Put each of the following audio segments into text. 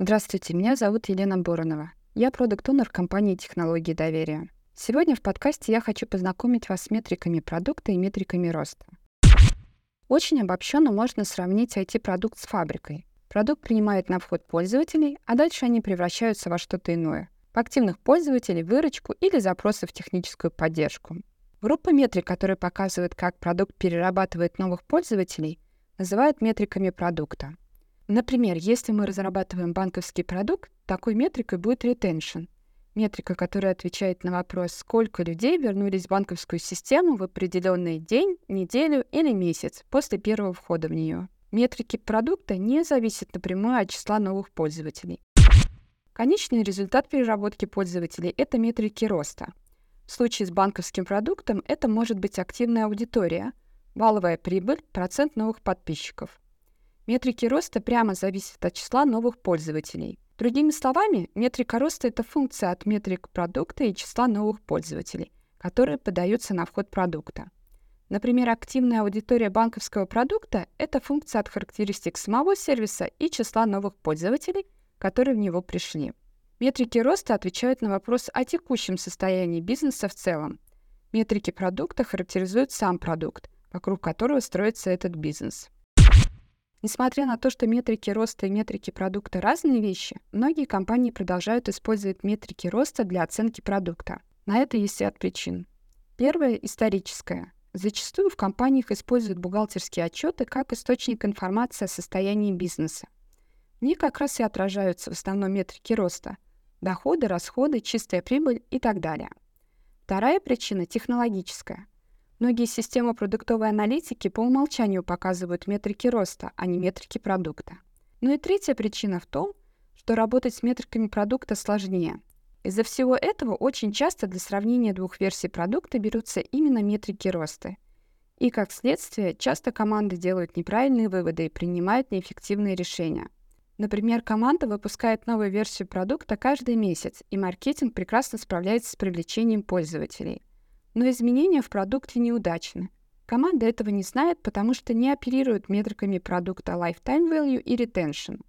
Здравствуйте, меня зовут Елена Боронова. Я продукт-онер компании «Технологии доверия». Сегодня в подкасте я хочу познакомить вас с метриками продукта и метриками роста. Очень обобщенно можно сравнить IT-продукт с фабрикой. Продукт принимает на вход пользователей, а дальше они превращаются во что-то иное. В активных пользователей, выручку или запросы в техническую поддержку. Группа метрик, которые показывают, как продукт перерабатывает новых пользователей, называют метриками продукта. Например, если мы разрабатываем банковский продукт, такой метрикой будет retention. Метрика, которая отвечает на вопрос, сколько людей вернулись в банковскую систему в определенный день, неделю или месяц после первого входа в нее. Метрики продукта не зависят напрямую от числа новых пользователей. Конечный результат переработки пользователей — это метрики роста. В случае с банковским продуктом это может быть активная аудитория, валовая прибыль, процент новых подписчиков. Метрики роста прямо зависят от числа новых пользователей. Другими словами, метрика роста — это функция от метрик продукта и числа новых пользователей, которые подаются на вход продукта. Например, активная аудитория банковского продукта — это функция от характеристик самого сервиса и числа новых пользователей, которые в него пришли. Метрики роста отвечают на вопрос о текущем состоянии бизнеса в целом. Метрики продукта характеризуют сам продукт, вокруг которого строится этот бизнес. Несмотря на то, что метрики роста и метрики продукта разные вещи, многие компании продолжают использовать метрики роста для оценки продукта. На это есть ряд причин. Первое — историческое. Зачастую в компаниях используют бухгалтерские отчеты как источник информации о состоянии бизнеса. В них как раз и отражаются в основном метрики роста — доходы, расходы, чистая прибыль и так далее. Вторая причина — технологическая. Многие системы продуктовой аналитики по умолчанию показывают метрики роста, а не метрики продукта. Ну и третья причина в том, что работать с метриками продукта сложнее. Из-за всего этого очень часто для сравнения двух версий продукта берутся именно метрики роста. И как следствие, часто команды делают неправильные выводы и принимают неэффективные решения — Например, команда выпускает новую версию продукта каждый месяц, и маркетинг прекрасно справляется с привлечением пользователей. Но изменения в продукте неудачны. Команда этого не знает, потому что не оперирует метриками продукта Lifetime Value и Retention.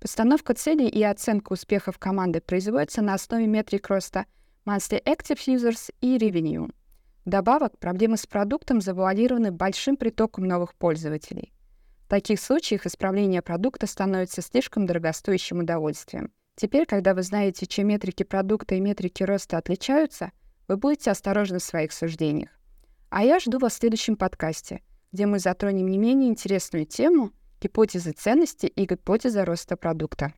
Постановка целей и оценка успехов команды производится на основе метрик роста Monthly Active Users и Revenue. Вдобавок, проблемы с продуктом завуалированы большим притоком новых пользователей. В таких случаях исправление продукта становится слишком дорогостоящим удовольствием. Теперь, когда вы знаете, чем метрики продукта и метрики роста отличаются, вы будете осторожны в своих суждениях. А я жду вас в следующем подкасте, где мы затронем не менее интересную тему — гипотезы ценности и гипотезы роста продукта.